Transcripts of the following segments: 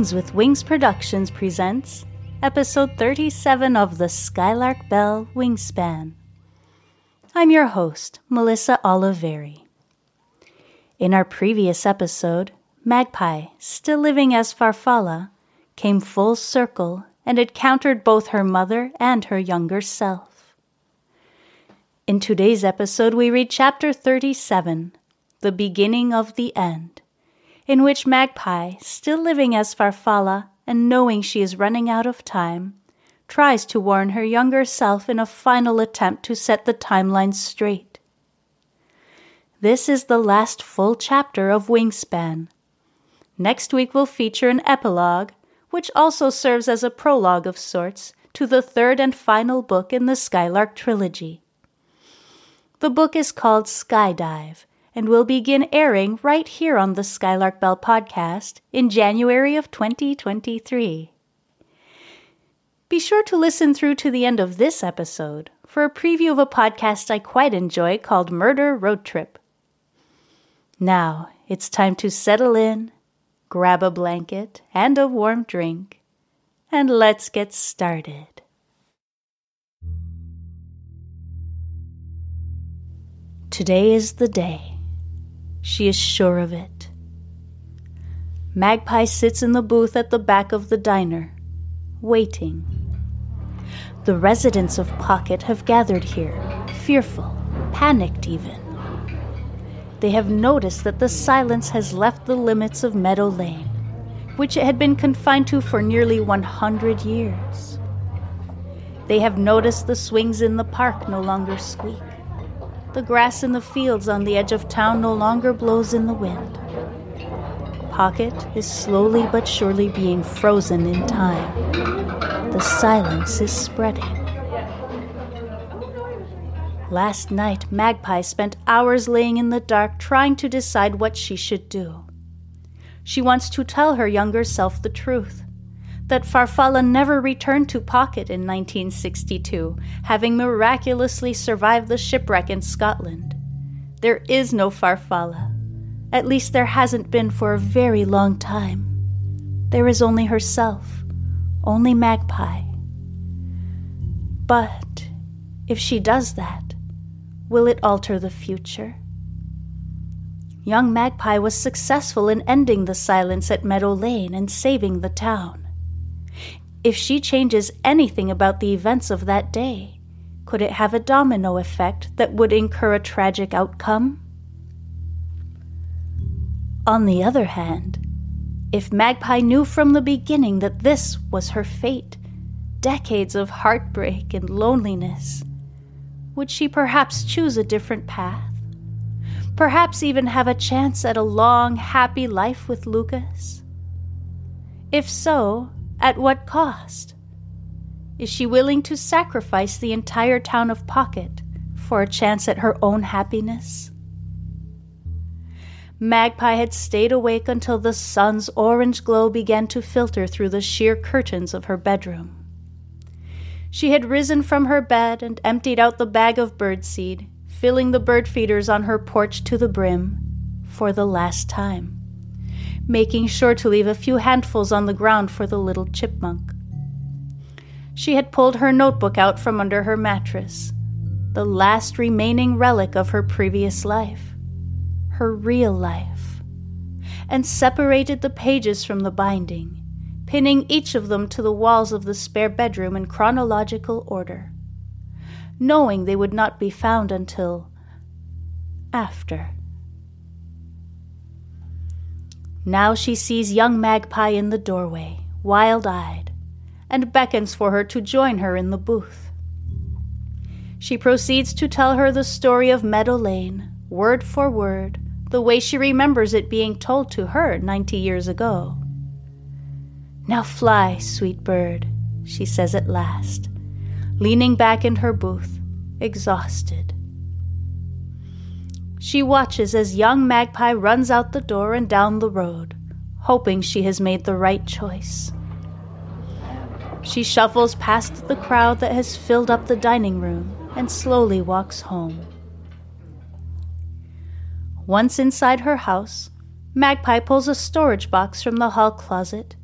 Things with Wings Productions presents episode 37 of the Skylark Bell Wingspan. I'm your host, Melissa Oliveri. In our previous episode, Magpie, still living as Farfalla, came full circle and encountered both her mother and her younger self. In today's episode, we read chapter 37, The Beginning of the End in which Magpie, still living as Farfalla and knowing she is running out of time, tries to warn her younger self in a final attempt to set the timeline straight. This is the last full chapter of Wingspan. Next week will feature an epilogue, which also serves as a prologue of sorts to the third and final book in the Skylark trilogy. The book is called SkyeDive and will begin airing right here on the Skylark Bell podcast in January of 2023. Be sure to listen through to the end of this episode for a preview of a podcast I quite enjoy called Murder Road Trip. Now it's time to settle in, grab a blanket and a warm drink, and let's get started. Today is the day. She is sure of it. Magpie sits in the booth at the back of the diner, waiting. The residents of Pocket have gathered here, fearful, panicked even. They have noticed that the silence has left the limits of Meadow Lane, which it had been confined to for nearly 100 years. They have noticed the swings in the park no longer squeak. The grass in the fields on the edge of town no longer blows in the wind. Pocket is slowly but surely being frozen in time. The silence is spreading. Last night, Magpie spent hours laying in the dark trying to decide what she should do. She wants to tell her younger self the truth that Farfalla never returned to Pocket in 1962, having miraculously survived the shipwreck in Scotland. There is no Farfalla. At least there hasn't been for a very long time. There is only herself, only Magpie. But if she does that, will it alter the future? Young Magpie was successful in ending the silence at Meadow Lane and saving the town. If she changes anything about the events of that day, could it have a domino effect that would incur a tragic outcome? On the other hand, if Magpie knew from the beginning that this was her fate, decades of heartbreak and loneliness, would she perhaps choose a different path? Perhaps even have a chance at a long, happy life with Lucas? If so, at what cost? Is she willing to sacrifice the entire town of Pocket for a chance at her own happiness? Magpie had stayed awake until the sun's orange glow began to filter through the sheer curtains of her bedroom. She had risen from her bed and emptied out the bag of birdseed, filling the bird feeders on her porch to the brim for the last time making sure to leave a few handfuls on the ground for the little chipmunk. She had pulled her notebook out from under her mattress, the last remaining relic of her previous life, her real life, and separated the pages from the binding, pinning each of them to the walls of the spare bedroom in chronological order, knowing they would not be found until after. Now she sees young Magpie in the doorway, wild eyed, and beckons for her to join her in the booth. She proceeds to tell her the story of Meadow Lane, word for word, the way she remembers it being told to her ninety years ago. Now fly, sweet bird, she says at last, leaning back in her booth, exhausted. She watches as young Magpie runs out the door and down the road, hoping she has made the right choice. She shuffles past the crowd that has filled up the dining room and slowly walks home. Once inside her house, Magpie pulls a storage box from the hall closet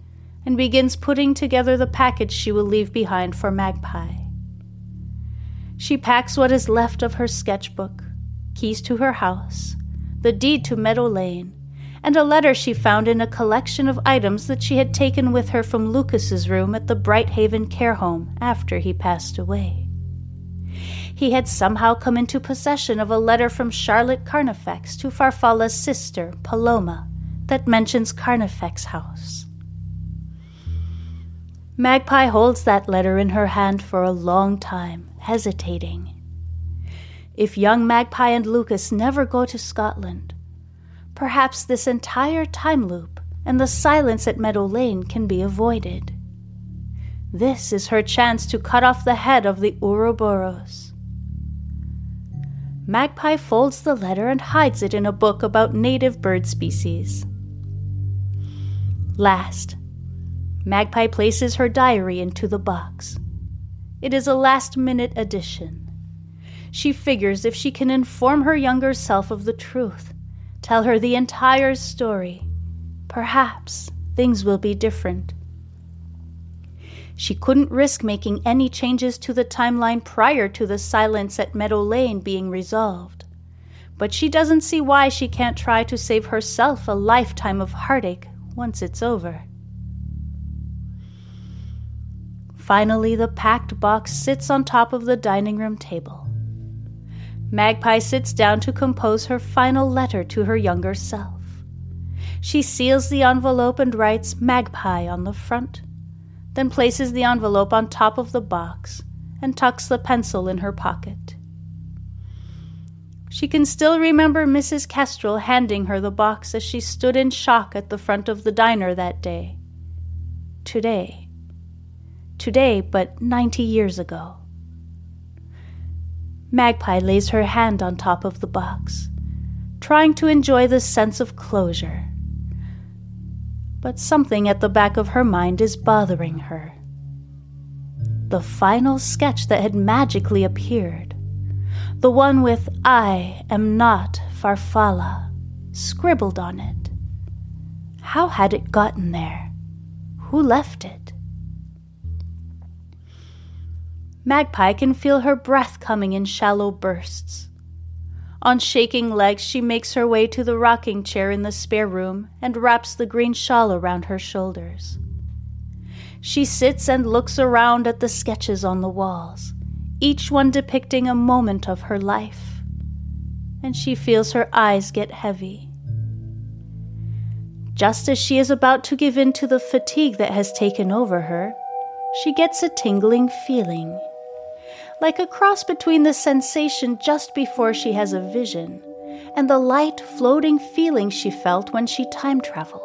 and begins putting together the package she will leave behind for Magpie. She packs what is left of her sketchbook keys to her house, the deed to Meadow Lane, and a letter she found in a collection of items that she had taken with her from Lucas's room at the Brighthaven care home after he passed away. He had somehow come into possession of a letter from Charlotte Carnifex to Farfalla's sister, Paloma, that mentions Carnifex House. Magpie holds that letter in her hand for a long time, hesitating. If young Magpie and Lucas never go to Scotland, perhaps this entire time loop and the silence at Meadow Lane can be avoided. This is her chance to cut off the head of the Ouroboros. Magpie folds the letter and hides it in a book about native bird species. Last, Magpie places her diary into the box. It is a last minute addition. She figures if she can inform her younger self of the truth, tell her the entire story, perhaps things will be different. She couldn't risk making any changes to the timeline prior to the silence at Meadow Lane being resolved. But she doesn't see why she can't try to save herself a lifetime of heartache once it's over. Finally, the packed box sits on top of the dining room table. Magpie sits down to compose her final letter to her younger self. She seals the envelope and writes Magpie on the front, then places the envelope on top of the box and tucks the pencil in her pocket. She can still remember Mrs. Kestrel handing her the box as she stood in shock at the front of the diner that day. Today. Today, but ninety years ago. Magpie lays her hand on top of the box, trying to enjoy the sense of closure. But something at the back of her mind is bothering her. The final sketch that had magically appeared, the one with I am not Farfalla scribbled on it. How had it gotten there? Who left it? Magpie can feel her breath coming in shallow bursts. On shaking legs, she makes her way to the rocking chair in the spare room and wraps the green shawl around her shoulders. She sits and looks around at the sketches on the walls, each one depicting a moment of her life. And she feels her eyes get heavy. Just as she is about to give in to the fatigue that has taken over her, she gets a tingling feeling like a cross between the sensation just before she has a vision and the light, floating feeling she felt when she time traveled.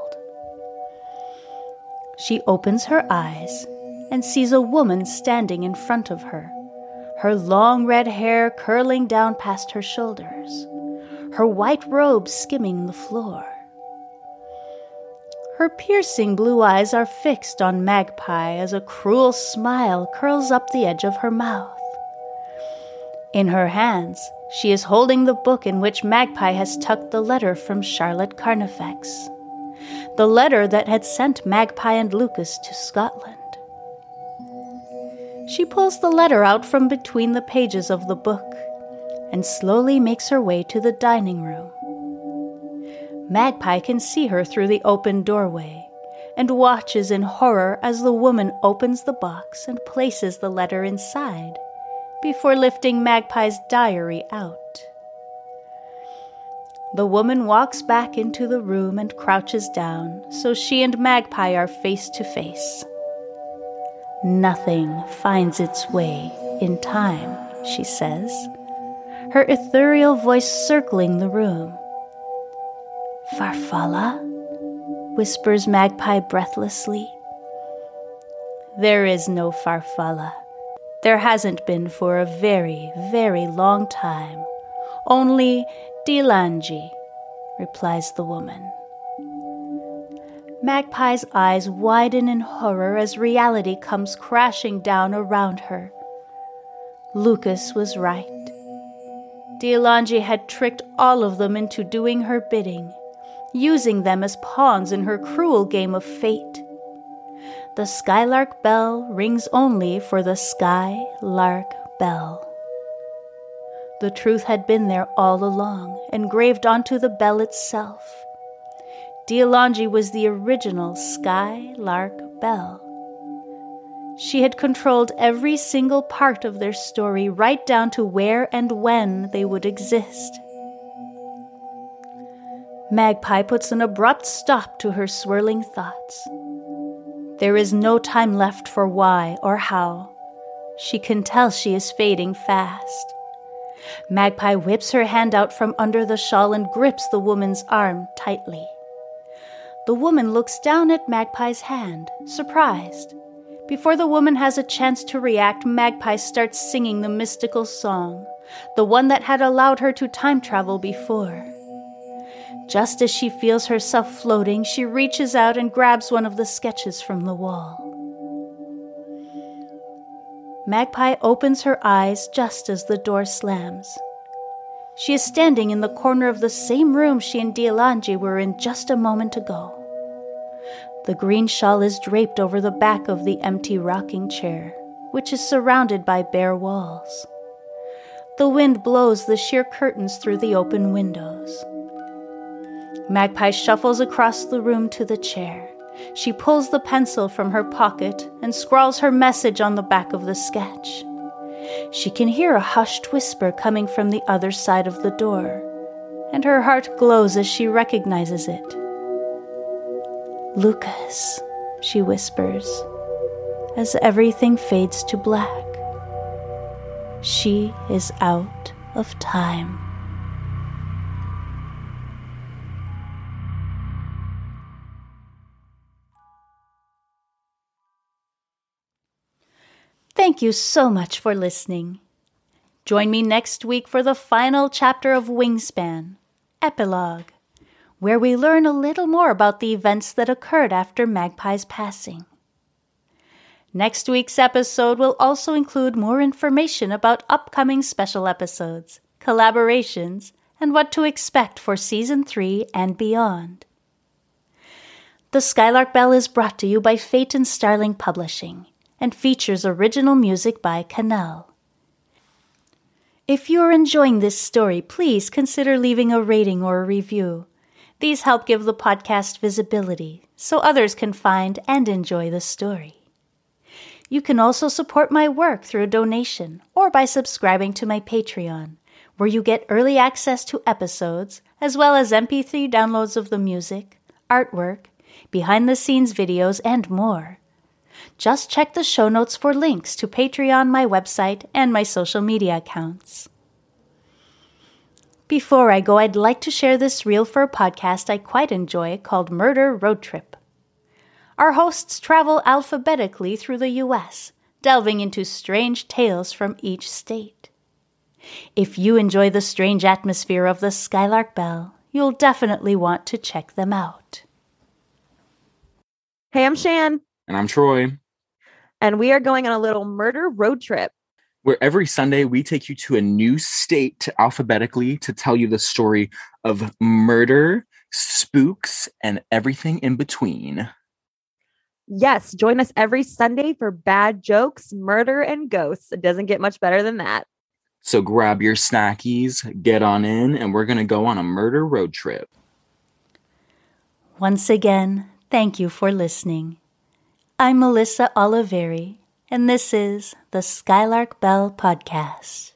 She opens her eyes and sees a woman standing in front of her, her long red hair curling down past her shoulders, her white robe skimming the floor. Her piercing blue eyes are fixed on Magpie as a cruel smile curls up the edge of her mouth. In her hands, she is holding the book in which Magpie has tucked the letter from Charlotte Carnifex. The letter that had sent Magpie and Lucas to Scotland. She pulls the letter out from between the pages of the book and slowly makes her way to the dining room. Magpie can see her through the open doorway and watches in horror as the woman opens the box and places the letter inside before lifting Magpie's diary out. The woman walks back into the room and crouches down so she and Magpie are face to face. Nothing finds its way in time, she says, her ethereal voice circling the room. Farfalla? whispers Magpie breathlessly. There is no Farfalla. There hasn't been for a very, very long time. Only Dilanji, replies the woman. Magpie's eyes widen in horror as reality comes crashing down around her. Lucas was right. Dilanji had tricked all of them into doing her bidding, using them as pawns in her cruel game of fate. The skylark bell rings only for the skylark bell. The truth had been there all along, engraved onto the bell itself. Dialongi was the original skylark bell. She had controlled every single part of their story, right down to where and when they would exist. Magpie puts an abrupt stop to her swirling thoughts. There is no time left for why or how. She can tell she is fading fast. Magpie whips her hand out from under the shawl and grips the woman's arm tightly. The woman looks down at Magpie's hand, surprised. Before the woman has a chance to react, Magpie starts singing the mystical song, the one that had allowed her to time travel before. Just as she feels herself floating, she reaches out and grabs one of the sketches from the wall. Magpie opens her eyes just as the door slams. She is standing in the corner of the same room she and Dialanji were in just a moment ago. The green shawl is draped over the back of the empty rocking chair, which is surrounded by bare walls. The wind blows the sheer curtains through the open windows. Magpie shuffles across the room to the chair. She pulls the pencil from her pocket and scrawls her message on the back of the sketch. She can hear a hushed whisper coming from the other side of the door, and her heart glows as she recognizes it. Lucas, she whispers, as everything fades to black. She is out of time. Thank you so much for listening. Join me next week for the final chapter of Wingspan, Epilogue, where we learn a little more about the events that occurred after Magpie's passing. Next week's episode will also include more information about upcoming special episodes, collaborations, and what to expect for Season 3 and beyond. The Skylark Bell is brought to you by Phaeton Starling Publishing and features original music by Cannelle. If you are enjoying this story, please consider leaving a rating or a review. These help give the podcast visibility so others can find and enjoy the story. You can also support my work through a donation or by subscribing to my Patreon, where you get early access to episodes as well as MP3 downloads of the music, artwork, behind the scenes videos, and more. Just check the show notes for links to Patreon, my website, and my social media accounts. Before I go, I'd like to share this reel for a podcast I quite enjoy called Murder Road Trip. Our hosts travel alphabetically through the U.S., delving into strange tales from each state. If you enjoy the strange atmosphere of the Skylark Bell, you'll definitely want to check them out. Hey, I'm Shan. And I'm Troy. And we are going on a little murder road trip. Where every Sunday we take you to a new state alphabetically to tell you the story of murder, spooks, and everything in between. Yes, join us every Sunday for bad jokes, murder, and ghosts. It doesn't get much better than that. So grab your snackies, get on in, and we're going to go on a murder road trip. Once again, thank you for listening. I'm Melissa Oliveri, and this is the Skylark Bell Podcast.